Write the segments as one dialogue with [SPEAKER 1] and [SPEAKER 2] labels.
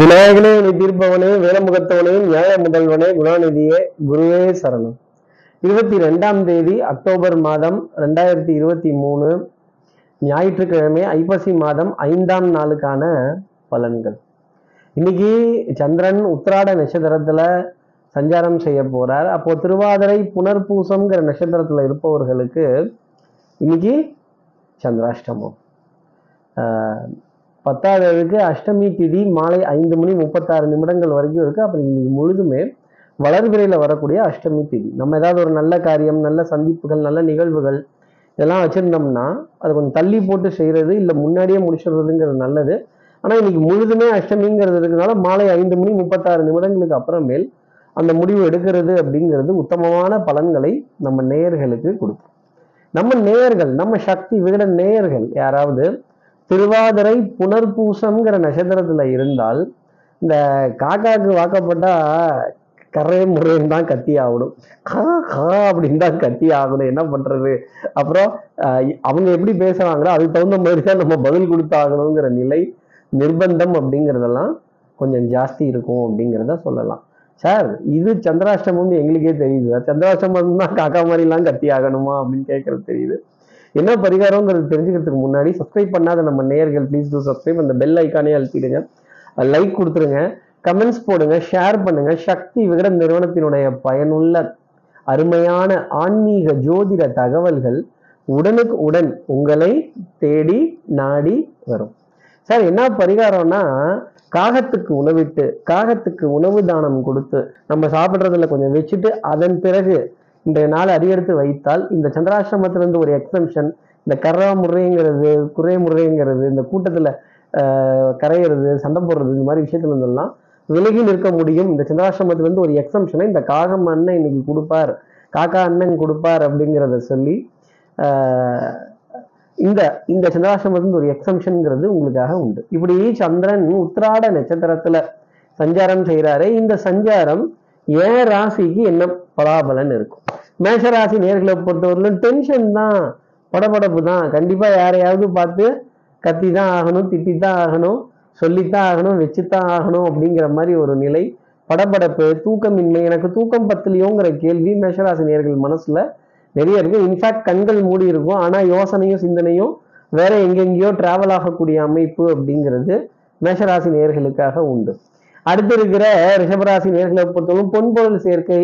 [SPEAKER 1] விநாயகனே நீ தீர்ப்பவனே வேலமுகத்தவனே நியாய முதல்வனே குணாநிதியே குருவே சரணம். இருபத்தி ரெண்டாம் தேதி அக்டோபர் மாதம் ரெண்டாயிரத்தி இருபத்தி மூணு ஞாயிற்றுக்கிழமை ஐப்பசி மாதம் ஐந்தாம் நாளுக்கான பலன்கள். இன்னைக்கு சந்திரன் உத்திராட நட்சத்திரத்துல சஞ்சாரம் செய்ய போறார். அப்போ திருவாதிரை புனர்பூசம்ங்கிற நட்சத்திரத்துல இருப்பவர்களுக்கு இன்னைக்கு சந்திராஷ்டமம். பத்தாவதுக்கு அஷ்டமி திதி மாலை ஐந்து மணி முப்பத்தாறு நிமிடங்கள் வரைக்கும் இருக்குது அப்புறம் இன்னைக்கு முழுதுமே வளர்விரையில் வரக்கூடிய அஷ்டமி திதி. நம்ம ஏதாவது ஒரு நல்ல காரியம் நல்ல சந்திப்புகள் நல்ல நிகழ்வுகள் இதெல்லாம் வச்சுருந்தோம்னா அது கொஞ்சம் தள்ளி போட்டு செய்கிறது இல்லை முன்னாடியே முடிச்சிடுறதுங்கிறது நல்லது. ஆனால் இன்னைக்கு முழுதுமே அஷ்டமிங்கிறது இருக்கிறதுனால மாலை ஐந்து மணி முப்பத்தாறு நிமிடங்களுக்கு அப்புறமேல் அந்த முடிவு எடுக்கிறது அப்படிங்கிறது உத்தமமான பலன்களை நம்ம நேயர்களுக்கு கொடுக்கும். நம்ம நேயர்கள் நம்ம சக்தி விகட நேயர்கள் யாராவது திருவாதிரை புனர்பூசம்ங்கிற நட்சத்திரத்தில் இருந்தால் இந்த காக்காக்கு வாக்கப்பட்டா கரை முறையன் தான் கத்தி ஆகணும். கா கா அப்படின்னு தான் கத்தி ஆகணும். என்ன பண்றது? அப்புறம் அவங்க எப்படி பேசுறாங்களோ அதுக்கு தகுந்த மாதிரி தான் நம்ம பதில் கொடுத்தாகணுங்கிற நிலை நிர்பந்தம் அப்படிங்கிறதெல்லாம் கொஞ்சம் ஜாஸ்தி இருக்கும் அப்படிங்கிறத சொல்லலாம். சார் இது சந்திராஷ்டமம்னு எங்களுக்கே தெரியுது. சார் சந்திராஷ்டமம் தான் காக்கா மாதிரிலாம் கத்தி ஆகணுமா அப்படின்னு கேட்கறது தெரியுது. என்ன பரிகாரங்கிறது தெரிஞ்சுக்கிறதுக்கு முன்னாடி சப்ஸ்கிரைப் பண்ணாத நம்ம நேயர்கள் ப்ளீஸ் டூ சப்ஸ்கிரைப் அந்த பெல் ஐக்கானே அழுத்திடுங்க. லைக் கொடுத்துருங்க. கமெண்ட்ஸ் போடுங்க. ஷேர் பண்ணுங்க. சக்தி விகட நிறுவனத்தினுடைய பயனுள்ள அருமையான ஆன்மீக ஜோதிட தகவல்கள் உடனுக்கு உடன் உங்களை தேடி நாடி வரும். சார் என்ன பரிகாரம்னா காகத்துக்கு உணவிட்டு காகத்துக்கு உணவு தானம் கொடுத்து நம்ம சாப்பிட்றதுல கொஞ்சம் வச்சுட்டு அதன் பிறகு இன்றைய நாள் அடியெடுத்து வைத்தால் இந்த சந்திராசிரமத்திலிருந்து ஒரு எக்ஸம்ஷன் இந்த கர்ரா முறைங்கிறது குறை முறைங்கிறது இந்த கூட்டத்தில் கரையிறது சண்டை போடுறது இந்த மாதிரி விஷயத்துல இருந்தெல்லாம் விலகி நிற்க முடியும். இந்த சந்திராசிரமத்திலிருந்து ஒரு எக்ஸம்ஷனை இந்த காகம் அண்ணன் இன்னைக்கு கொடுப்பார். காக்கா அண்ணன் கொடுப்பார் அப்படிங்கிறத சொல்லி இந்த இந்த சந்திராசிரமத்திலிருந்து ஒரு எக்ஸம்ஷனுங்கிறது உங்களுக்காக உண்டு. இப்படி சந்திரன் உத்திராட நட்சத்திரத்துல சஞ்சாரம் செய்கிறாரு இந்த சஞ்சாரம் ஏன் ராசிக்கு என்ன பலாபலன் இருக்கும்? மேஷராசி நேர்களை பொறுத்தவரையிலும் டென்ஷன் தான் படபடப்பு தான். கண்டிப்பாக யாரையாவது பார்த்து கத்தி தான் ஆகணும் திட்டி தான் ஆகணும் சொல்லித்தான் ஆகணும் வச்சுத்தான் ஆகணும் அப்படிங்கிற மாதிரி ஒரு நிலை. படபடப்பு தூக்கமின்மை எனக்கு தூக்கம் பத்தலையோங்கிற கேள்வி மேஷராசி நேர்கள் மனசுல நிறைய இருக்குது இன்ஃபேக்ட் கண்கள் மூடி இருக்கும். ஆனால் யோசனையும் சிந்தனையும் வேற எங்கெங்கேயோ டிராவல் ஆகக்கூடிய அமைப்பு அப்படிங்கிறது மேஷராசி நேர்களுக்காக உண்டு. அடுத்து இருக்கிற ரிஷபராசி நேர்களை பொறுத்தவரைக்கும் பொன்பொருள் சேர்க்கை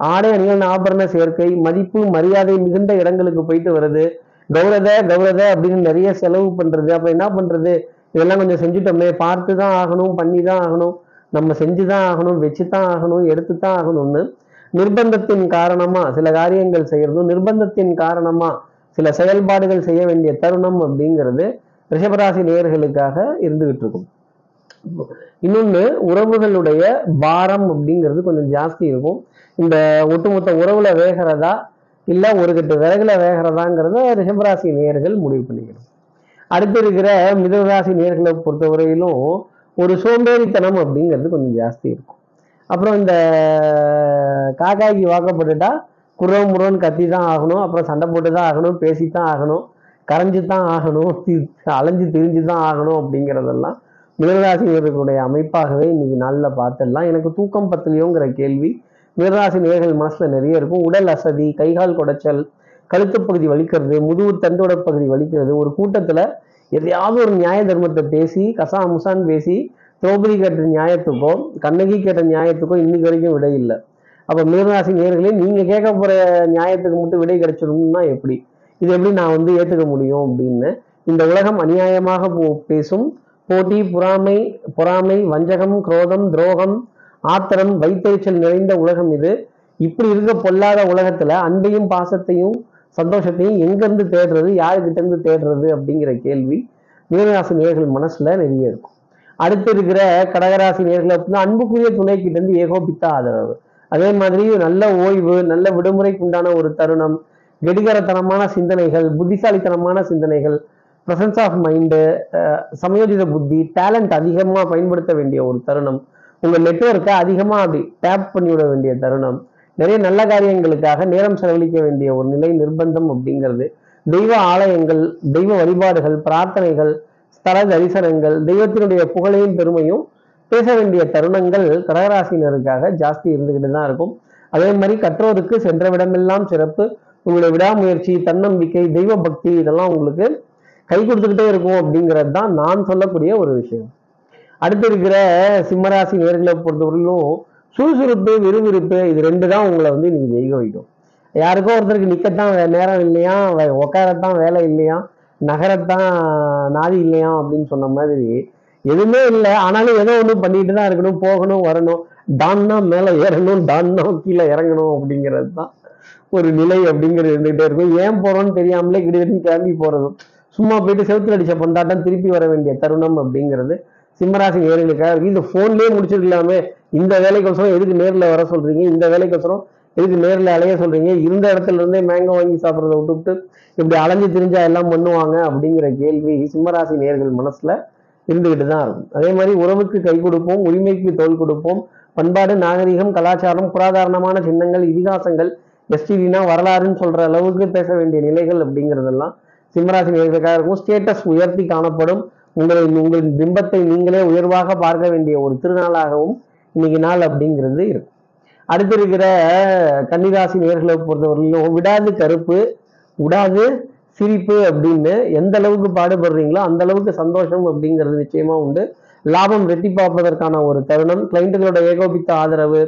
[SPEAKER 1] ஆடை அணிகள் ஆபரண சேர்க்கை மதிப்பு மரியாதை மிகுந்த இடங்களுக்கு போயிட்டு வருது. கௌரத கௌரத அப்படின்னு நிறைய செலவு பண்றது. அப்ப என்ன பண்றது? இதெல்லாம் கொஞ்சம் செஞ்சுட்டோமே. பார்த்து தான் ஆகணும் பண்ணி தான் ஆகணும். நம்ம செஞ்சு தான் ஆகணும் வச்சு தான் ஆகணும் எடுத்து தான் ஆகணும்னு நிர்பந்தத்தின் காரணமா சில காரியங்கள் செய்யறதும் நிர்பந்தத்தின் காரணமா சில செயல்பாடுகள் செய்ய வேண்டிய தருணம் அப்படிங்கிறது ரிஷபராசி நேயர்களுக்காக இருந்துகிட்டு இருக்கும். இன்னொன்று உறவுகளுடைய பாரம் அப்படிங்கிறது கொஞ்சம் ஜாஸ்தி இருக்கும். இந்த ஒட்டுமொத்த உறவுல வேகிறதா இல்லை ஒரு கட்டு விறகுல வேகிறதாங்கிறத ரிஷபராசி நேர்கள் முடிவு பண்ணிக்கணும். அடுத்து இருக்கிற மிதராசி நேர்களை பொறுத்தவரையிலும் ஒரு சோம்பேறித்தனம் அப்படிங்கிறது கொஞ்சம் ஜாஸ்தி இருக்கும். அப்புறம் இந்த காக்காய்க்கு வாக்கப்பட்டுட்டா குரம் முரோன்னு கத்தி தான் ஆகணும். அப்புறம் சண்டை போட்டு தான் ஆகணும் பேசி தான் ஆகணும் கரைஞ்சு தான் ஆகணும் அலைஞ்சு திரிஞ்சு தான் ஆகணும் அப்படிங்கிறதெல்லாம் மிதராசினியர்களுடைய அமைப்பாகவே இன்னைக்கு நாளில் பார்த்துடலாம். எனக்கு தூக்கம் பத்தலையோங்கிற கேள்வி. மிதராசி நேர்கள் மனசில் நிறைய இருக்கும். உடல் அசதி கைகால் குடைச்சல் கழுத்து பகுதி வலிக்கிறது முதுகு தண்டோட பகுதி வலிக்கிறது. ஒரு கூட்டத்தில் எதையாவது ஒரு நியாய தர்மத்தை பேசி கசா முசான் பேசி திரௌபதி கேட்ட நியாயத்துக்கோ கண்ணகி கேட்ட நியாயத்துக்கோ இன்னைக்கு வரைக்கும் விடை இல்லை. அப்போ மீனராசி நேர்களே நீங்கள் கேட்க போகிற நியாயத்துக்கு மட்டும் விடை கிடைச்சிடணும்னா எப்படி? இது எப்படி நான் வந்து ஏற்றுக்க முடியும் அப்படின்னு. இந்த உலகம் அநியாயமாக போ- பேசும். போட்டி புறாமை பொறாமை வஞ்சகம் குரோதம் துரோகம் ஆத்திரம் வைத்தறிச்சல் நிறைந்த உலகம் இது. இப்படி இருக்க பொல்லாத உலகத்துல அன்பையும் பாசத்தையும் சந்தோஷத்தையும் எங்கிருந்து தேடுறது யாருக்கிட்ட இருந்து தேடுறது அப்படிங்கிற கேள்வி மீனராசி நேர்கள் மனசுல நிறைய இருக்கும். அடுத்து இருக்கிற கடகராசி நேர்கள் அப்படின்னா அன்புக்குரிய துணைக்கிட்ட இருந்து ஏகோபித்த ஆதரவு. அதே மாதிரி நல்ல ஓய்வு நல்ல விடுமுறைக்கு உண்டான ஒரு தருணம் கெடிகரத்தனமான சிந்தனைகள் புத்திசாலித்தனமான சிந்தனைகள் பிரசன்ஸ் ஆஃப் மைண்டு சமயோஜித புத்தி டேலண்ட் அதிகமாக பயன்படுத்த வேண்டிய ஒரு தருணம். உங்கள் நெட்வொர்க்கை அதிகமாக அப்படி டேப் பண்ணிவிட வேண்டிய தருணம். நிறைய நல்ல காரியங்களுக்காக நேரம் செலவழிக்க வேண்டிய ஒரு நிலை நிர்பந்தம் அப்படிங்கிறது. தெய்வ ஆலயங்கள் தெய்வ வழிபாடுகள் பிரார்த்தனைகள் ஸ்தல தரிசனங்கள் தெய்வத்தினுடைய புகழையும் பெருமையும் பேச வேண்டிய தருணங்கள் கடகராசினருக்காக ஜாஸ்தி இருந்துக்கிட்டு தான் இருக்கும். அதே மாதிரி கற்றோருக்கு சென்ற விடமெல்லாம் சிறப்பு. உங்களுடைய விடாமுயற்சி தன்னம்பிக்கை தெய்வ பக்தி இதெல்லாம் உங்களுக்கு கை கொடுத்துக்கிட்டே இருக்கும் அப்படிங்கிறது தான் நான் சொல்லக்கூடிய ஒரு விஷயம். அடுத்து இருக்கிற சிம்மராசி நேர்களை பொறுத்தவரையிலும் சுறுசுறுப்பு விறுவிறுப்பு இது ரெண்டு தான் உங்களை வந்து இன்னைக்கு ஜெயிக்க வைக்கும். யாருக்கோ ஒருத்தருக்கு நிக்கத்தான் நேரம் இல்லையா உட்காரத்தான் வேலை இல்லையா நகரத்தான் நாதி இல்லையா அப்படின்னு சொன்ன மாதிரி எதுவுமே இல்லை. ஆனாலும் ஏதோ ஒன்று பண்ணிட்டு தான் இருக்கணும் போகணும் வரணும். டான்னா மேலே ஏறணும் டான்னா கீழே இறங்கணும் அப்படிங்கிறது தான் ஒரு நிலை அப்படிங்கிறது இருந்துகிட்டே இருக்கும். ஏன் போறோம்னு தெரியாமலே கிட்ட கிளம்பி போகிறதும் சும்மா போயிட்டு செவுத்துல அடிச்ச கொண்டாட்டம் திருப்பி வர வேண்டிய தருணம் அப்படிங்கிறது சிம்மராசி நேர்களுக்காக இது இந்த முடிச்சிருக்கலாமே. இந்த வேலைக்கோசரம் எதுக்கு நேரில் வர சொல்றீங்க? இந்த வேலைக்கோசரம் எதுக்கு நேரில் அலைய சொல்றீங்க? இருந்த இடத்துல இருந்தே மேங்கோ வாங்கி சாப்பிட்றத விட்டுவிட்டு இப்படி அலைஞ்சு திரிஞ்சா எல்லாம் பண்ணுவாங்க அப்படிங்கிற கேள்வி சிம்மராசி நேர்கள் மனசுல இருந்துகிட்டு தான் இருக்கும். அதே மாதிரி உறவுக்கு கை கொடுப்போம் உரிமைக்கு தோல் கொடுப்போம். பண்பாடு நாகரிகம் கலாச்சாரம் புராதாரணமான சின்னங்கள் இதிகாசங்கள் எஸ்டிடினா வரலாறுன்னு சொல்ற அளவுக்கு பேச வேண்டிய நிலைகள் அப்படிங்கிறதெல்லாம் சிம்மராசி நேர்களுக்காக இருக்கும் ஸ்டேட்டஸ் உயர்த்தி காணப்படும். உங்களை உங்களின் பிம்பத்தை நீங்களே உயர்வாக பார்க்க வேண்டிய ஒரு திருநாளாகவும் இன்னைக்கு நாள் அப்படிங்கிறது இருக்கும் அடுத்து இருக்கிற கன்னிராசி நேர்களை பொறுத்தவரையிலும் விடாது கருப்பு விடாது சிரிப்பு அப்படின்னு எந்த அளவுக்கு பாடுபடுறீங்களோ அந்த அளவுக்கு சந்தோஷம் அப்படிங்கிறது நிச்சயமா உண்டு. லாபம் வெட்டி பார்ப்பதற்கான ஒரு தருணம். கிளைண்ட்டுகளோட ஏகோபித்த ஆதரவு.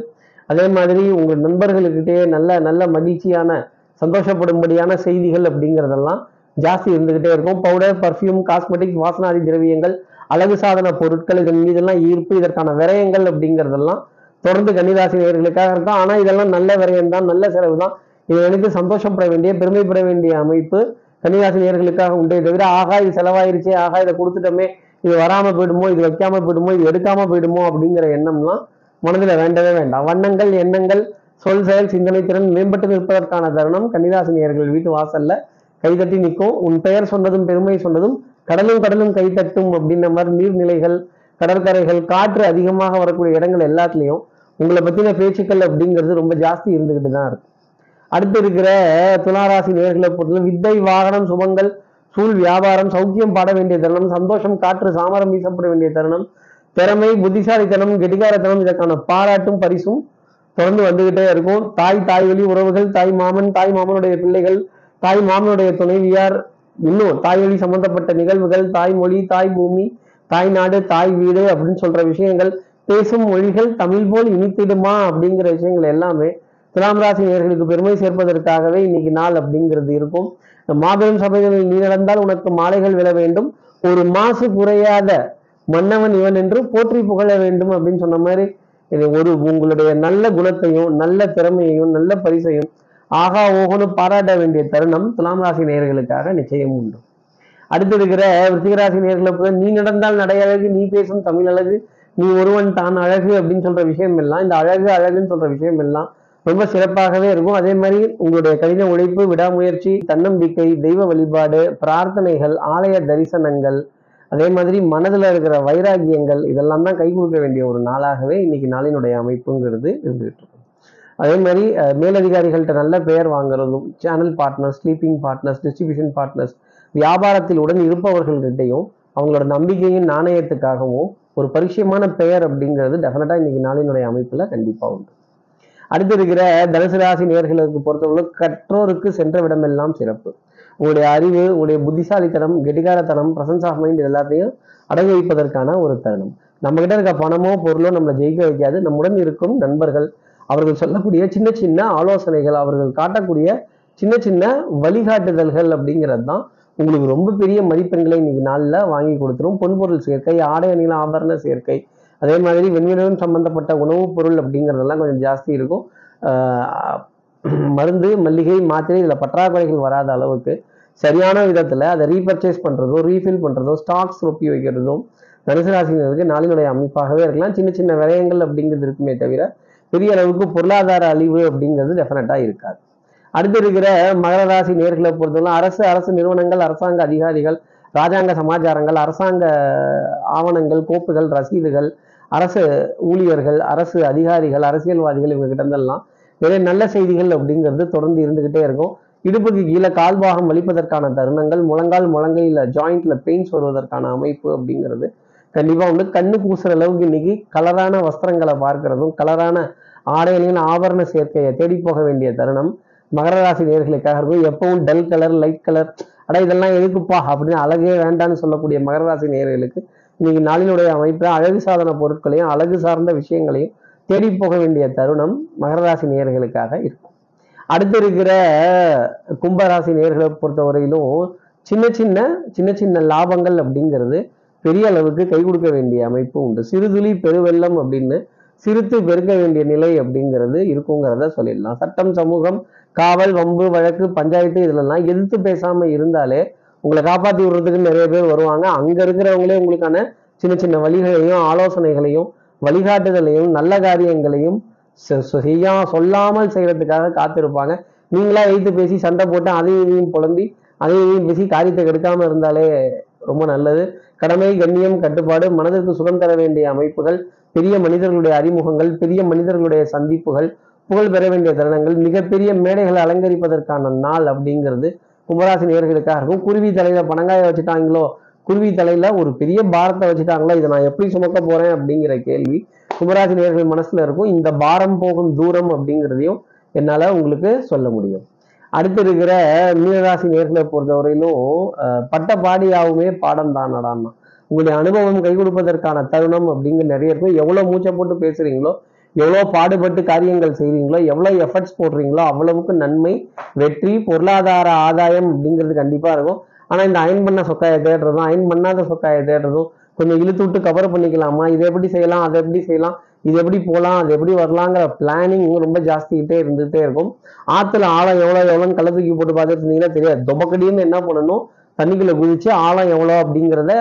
[SPEAKER 1] அதே மாதிரி உங்கள் நண்பர்களுக்கிட்டே நல்ல நல்ல மகிழ்ச்சியான சந்தோஷப்படும்படியான செய்திகள் அப்படிங்கிறதெல்லாம் ஜாஸ்தி இருந்துகிட்டே இருக்கும். பவுடர் பர்ஃப்யூம் காஸ்மெட்டிக்ஸ் வாசனாதி திரவியங்கள் அழகு சாதன பொருட்கள் இதன் மீதெல்லாம் ஈர்ப்பு இதற்கான விரயங்கள் அப்படிங்கிறதெல்லாம் தொடர்ந்து கன்னிராசி நேர்களுக்காக இருக்கும். ஆனால் இதெல்லாம் நல்ல விரயம் தான் நல்ல செலவு தான் இதை எனக்கு சந்தோஷப்பட வேண்டிய பெருமைப்பட வேண்டிய அமைப்பு கன்னிராசி நேர்களுக்காக உண்டே தவிர ஆகா இது செலவாயிருச்சே ஆகா இதை கொடுத்துட்டோமே இது வராமல் போயிடுமோ இது வைக்காமல் போயிடுமோ இது எடுக்காமல் போயிடுமோ அப்படிங்கிற எண்ணம்லாம் மனதில் வேண்டவே வேண்டாம். வண்ணங்கள் எண்ணங்கள் சொல் செயல் சிந்தனை திறன் மேம்பட்டு நிற்பதற்கான தருணம் கன்னிராசி நேர்கள் வீட்டு வாசல்ல. கைதட்டி நிற்கும். உன் பெயர் சொன்னதும் பெருமை சொன்னதும் கடலும் கடலும் கைத்தட்டும் அப்படின்ற மாதிரி நீர்நிலைகள் கடற்கரைகள் காற்று அதிகமாக வரக்கூடிய இடங்கள் எல்லாத்துலேயும் உங்களை பற்றின பேச்சுக்கள் அப்படிங்கிறது ரொம்ப ஜாஸ்தி இருந்துக்கிட்டு தான் இருக்கும் அடுத்து இருக்கிற துளாராசி நேர்களை பொறுத்தவரை வித்தை வாகனம் சுபங்கள் சூழ் வியாபாரம் சௌக்கியம் பாட வேண்டிய தருணம் சந்தோஷம் காற்று சாமரம் வீசப்பட வேண்டிய தருணம் திறமை புத்திசாலித்தனம் கெட்டிகாரத்தனம் இதற்கான பாராட்டும் பரிசும் தொடர்ந்து வந்துகிட்டே இருக்கும். தாய் தாய் வழி உறவுகள் தாய் மாமன் தாய் மாமனுடைய பிள்ளைகள் தாய் மாமனுடைய துணைவியார் இன்னும் தாய் சம்பந்தப்பட்ட நிகழ்வுகள் தாய்மொழி தாய் பூமி தாய் நாடு தாய் வீடு அப்படின்னு சொல்ற விஷயங்கள் பேசும் மொழிகள் தமிழ் போல் இனித்திடுமா அப்படிங்கிற விஷயங்கள் எல்லாமே துலாம் ராசி நேர்களுக்கு பெருமை சேர்ப்பதற்காகவே இன்னைக்கு நாள் அப்படிங்கிறது இருக்கும். மாபெரும் சபைகளில் நீ நடந்தால் உனக்கு மாலைகள் விழ வேண்டும். ஒரு மாசு குறையாத மன்னவன் இவன் என்று போற்றி புகழ வேண்டும் அப்படின்னு சொன்ன மாதிரி ஒரு உங்களுடைய நல்ல குணத்தையும் நல்ல திறமையையும் நல்ல பரிசையும் ஆகா ஓகோன்னு பாராட்ட வேண்டிய தருணம் துலாம் ராசி நேயர்களுக்காக நிச்சயம் உண்டு. அடுத்து இருக்கிற விருச்சிகராசி நேர்களை போய் நீ நடந்தால் நடை அழகு நீ பேசும் தமிழ் அழகு நீ ஒருவன் தான் அழகு அப்படின்னு சொல்ற விஷயம் எல்லாம் இந்த அழகு அழகுன்னு சொல்ற விஷயம் எல்லாம் ரொம்ப சிறப்பாகவே இருக்கும். அதே மாதிரி உங்களுடைய கடின உழைப்பு விடாமுயற்சி தன்னம்பிக்கை தெய்வ வழிபாடு பிரார்த்தனைகள் ஆலய தரிசனங்கள் அதே மாதிரி மனதில் இருக்கிற வைராகியங்கள் இதெல்லாம் தான் கை கொடுக்க வேண்டிய ஒரு நாளாகவே இன்னைக்கு நாளினுடைய அமைப்புங்கிறது இருந்துகிட்டு அதே மாதிரி மேலதிகாரிகள்கிட்ட நல்ல பெயர் வாங்குறதும் channel partners sleeping partners distribution partners வியாபாரத்தில் உடன் இருப்பவர்கள்கிட்டையும் அவங்களோட நம்பிக்கையின் நாணயத்துக்காகவும் ஒரு பரிச்சயமான பெயர் அப்படிங்கிறது டெஃபினட்டாக இன்னைக்கு நாளினுடைய அமைப்புல கண்டிப்பாக உண்டு. அடுத்து இருக்கிற தனுசு ராசி நேர்களுக்கு பொறுத்தவரை கற்றோருக்கு சென்ற விடமெல்லாம் சிறப்பு. உங்களுடைய அறிவு உங்களுடைய புத்திசாலித்தனம் கெட்டிகாரத்தனம் பிரசன்ஸ் ஆஃப் மைண்ட் எல்லாத்தையும் அடங்கி வைப்பதற்கான ஒரு தருணம். நம்ம கிட்ட இருக்க பணமோ பொருளோ நம்மளை ஜெயிக்க வைக்காது. நம்முடன் இருக்கும் நண்பர்கள் அவர்கள் சொல்லக்கூடிய சின்ன சின்ன ஆலோசனைகள் அவர்கள் காட்டக்கூடிய சின்ன சின்ன வழிகாட்டுதல்கள் அப்படிங்கிறது தான் உங்களுக்கு ரொம்ப பெரிய மதிப்பெண்களை இன்னைக்கு நாளில் வாங்கி கொடுத்துரும். பொன்பொருள் சேர்க்கை ஆடை அணிகள் ஆபரண சேர்க்கை அதே மாதிரி வெண்விடம் சம்பந்தப்பட்ட உணவுப் பொருள் அப்படிங்கிறதெல்லாம் கொஞ்சம் ஜாஸ்தி இருக்கும். மருந்து மல்லிகை மாத்திரை இதில் பற்றாக்குறைகள் வராத அளவுக்கு சரியான விதத்தில் அதை ரீபர்ச்சேஸ் பண்ணுறதோ ரீஃபில் பண்ணுறதோ ஸ்டாக்ஸ் ரொப்பி வைக்கிறதும் தனுசு ராசினருக்கு நாளினுடைய அமைப்பாகவே இருக்கலாம். சின்ன சின்ன விரயங்கள் அப்படிங்கிறது இருக்குமே தவிர பெரிய அளவுக்கு பொருளாதார அழிவு அப்படிங்கிறது டெஃபினட்டாக இருக்காது. அடுத்து இருக்கிற மகர ராசி நேர்களை பொறுத்தவரை அரசு அரசு நிறுவனங்கள் அரசாங்க அதிகாரிகள் ராஜாங்க சமாச்சாரங்கள் அரசாங்க ஆவணங்கள் கோப்புகள் ரசீதுகள் அரசு ஊழியர்கள் அரசு அதிகாரிகள் அரசியல்வாதிகள் இவங்க கிட்டந்தெல்லாம் நிறைய நல்ல செய்திகள் அப்படிங்கிறது தொடர்ந்து இருந்துக்கிட்டே இருக்கும். இடுப்புக்கு கீழே கால்பாகம் வலிப்பதற்கான தருணங்கள் முழங்கால் முழங்கையில் ஜாயிண்ட்ல பெயின்ஸ் வருவதற்கான அமைப்பு அப்படிங்கிறது கண்டிப்பாக வந்து கண்ணு பூசுகிற அளவுக்கு இன்னைக்கு கலரான வஸ்திரங்களை பார்க்கறதும் கலரான ஆடைகளின் ஆபரண சேர்க்கையை தேடி போக வேண்டிய தருணம். மகர ராசி நேர்களுக்காக இருக்கும். எப்பவும் டல் கலர் லைட் கலர் அட இதெல்லாம் எதுக்குப்பா அப்படின்னு அழகே வேண்டான்னு சொல்லக்கூடிய மகர ராசி நேர்களுக்கு இன்னைக்கு நாளினுடைய அமைப்பில் அழகு சாதன பொருட்களையும் அழகு சார்ந்த விஷயங்களையும் தேடி போக வேண்டிய தருணம் மகர ராசி நேர்களுக்காக இருக்கும். அடுத்து இருக்கிற கும்பராசி நேர்களை பொறுத்தவரையிலும் சின்ன சின்ன சின்ன சின்ன லாபங்கள் அப்படிங்கிறது பெரிய அளவுக்கு கை கொடுக்க வேண்டிய அமைப்பு உண்டு. சிறுதுளி பெருவெள்ளம் அப்படின்னு சிரித்து பெருக்க வேண்டிய நிலை அப்படிங்கிறது இருக்குங்கிறத சொல்லிடலாம். சட்டம் சமூகம் காவல் வம்பு வழக்கு பஞ்சாயத்து இதுலலாம் எதிர்த்து பேசாம இருந்தாலே உங்களை காப்பாற்றி விடுறதுக்கு நிறைய பேர் வருவாங்க. அங்க இருக்கிறவங்களே உங்களுக்கான சின்ன சின்ன வழிகளையும் ஆலோசனைகளையும் வழிகாட்டுதலையும் நல்ல காரியங்களையும் செய்யா சொல்லாமல் செய்யறதுக்காக காத்திருப்பாங்க. நீங்களா எழுத்து பேசி சண்டை போட்டு அதையும் இதையும் புலம்பி அதையும் இதையும் பேசி காரியத்தை கெடுக்காம இருந்தாலே ரொம்ப நல்லது. கடமை கண்ணியம் கட்டுப்பாடு மனதிற்கு சுகம் தர வேண்டிய அமைப்புகள் பெரிய மனிதர்களுடைய அறிமுகங்கள் பெரிய மனிதர்களுடைய சந்திப்புகள் புகழ் பெற வேண்டிய தருணங்கள் மிகப்பெரிய மேடைகளை அலங்கரிப்பதற்கான நாள் அப்படிங்கிறது கும்பராசி நேர்களுக்காக இருக்கும். குருவி தலையில பணங்காய வச்சுட்டாங்களோ குருவி தலையில ஒரு பெரிய பாரத்தை வச்சுட்டாங்களோ இதை நான் எப்படி சுமக்க போறேன் அப்படிங்கிற கேள்வி கும்பராசி நேர்கள் மனசுல இருக்கும். இந்த பாரம் போகும் தூரம் அப்படிங்கிறதையும் என்னால உங்களுக்கு சொல்ல முடியும். அடுத்து இருக்கிற மீனராசி நேர்களை பொறுத்தவரையிலும் பட்ட பாடியாகவுமே பாடம் தான் நடான்னா உங்களுடைய அனுபவம் கை கொடுப்பதற்கான தருணம் அப்படிங்கிற நிறைய இருக்கும் எவ்வளோ மூச்சை போட்டு பேசுறீங்களோ எவ்வளோ பாடுபட்டு காரியங்கள் செய்கிறீங்களோ எவ்வளோ எஃபர்ட்ஸ் போடுறீங்களோ அவ்வளவுக்கு நன்மை வெற்றி பொருளாதார ஆதாயம் அப்படிங்கிறது கண்டிப்பாக இருக்கும். ஆனால் இந்த அயன் பண்ண சொக்காயை தேடுறதும் அயன் பண்ணாத சொக்காயை தேடுறதும் கொஞ்சம் இழுத்து விட்டு கவர் பண்ணிக்கலாமா? இதை எப்படி செய்யலாம்? அதை எப்படி செய்யலாம்? இது எப்படி போகலாம் அது எப்படி வரலாங்கிற பிளானிங் ரொம்ப ஜாஸ்திக்கிட்டே இருந்துகிட்டே இருக்கும். ஆற்றுல ஆழம் எவ்வளோ எவ்வளோன்னு கள்ள தூக்கி போட்டு பார்த்துட்டு இருந்தீங்கன்னா தெரியாது. துமக்கடின்னு என்ன பண்ணணும்? தண்ணிக்குள்ளே குதிச்சு ஆழம் எவ்வளோ அப்படிங்கிறத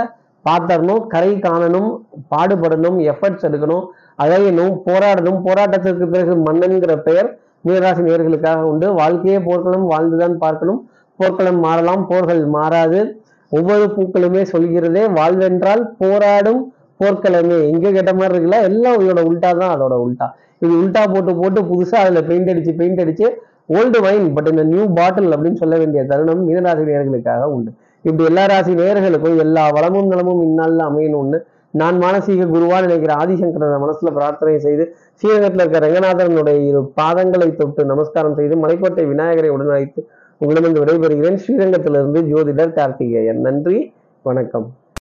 [SPEAKER 1] பார்த்தரணும் கரை காணணும் பாடுபடணும் எஃபர்ட்ஸ் எடுக்கணும். அழையணும் போராடணும். போராட்டத்திற்கு பிறகு மன்னன்கிற பெயர் மீனராசி நேர்களுக்காக உண்டு. வாழ்க்கையே போர்க்களம் வாழ்ந்துதான் பார்க்கணும். போர்க்களம் மாறலாம் போர்கள் மாறாது. ஒவ்வொரு பூக்களுமே சொல்கிறதே வாழ்வென்றால் போராடும் போர்க்கிழங்கு எங்க கேட்ட மாதிரி இருக்குல்ல எல்லாம் இதோட உல்டா தான் அதோட உல்டா. இது உல்டா போட்டு போட்டு புதுசா அதுல பெயிண்ட் அடிச்சு பெயிண்ட் அடிச்சு ஓல்டு வைன் பட் இந்த நியூ பாட்டில் அப்படின்னு சொல்ல வேண்டிய தருணம் மீனராசி நேர்களுக்காக உண்டு. இப்படி எல்லா ராசி நேர்களுக்கும் எல்லா வளமும் நலமும் இந்நாளில் அமையணும்னு நான் மானசீக குருவா நினைக்கிற ஆதிசங்கரனை மனசுல பிரார்த்தனை செய்து ஸ்ரீரங்கத்தில் இருக்க ரங்கநாதனுடைய இரு பாதங்களை தொட்டு நமஸ்காரம் செய்து மலைக்கோட்டை விநாயகரை உடன் அழைத்து உங்களிடமிருந்து விடைபெறுகிறேன். ஸ்ரீரங்கத்திலிருந்து ஜோதிடர் கார்த்திகேயன். நன்றி வணக்கம்.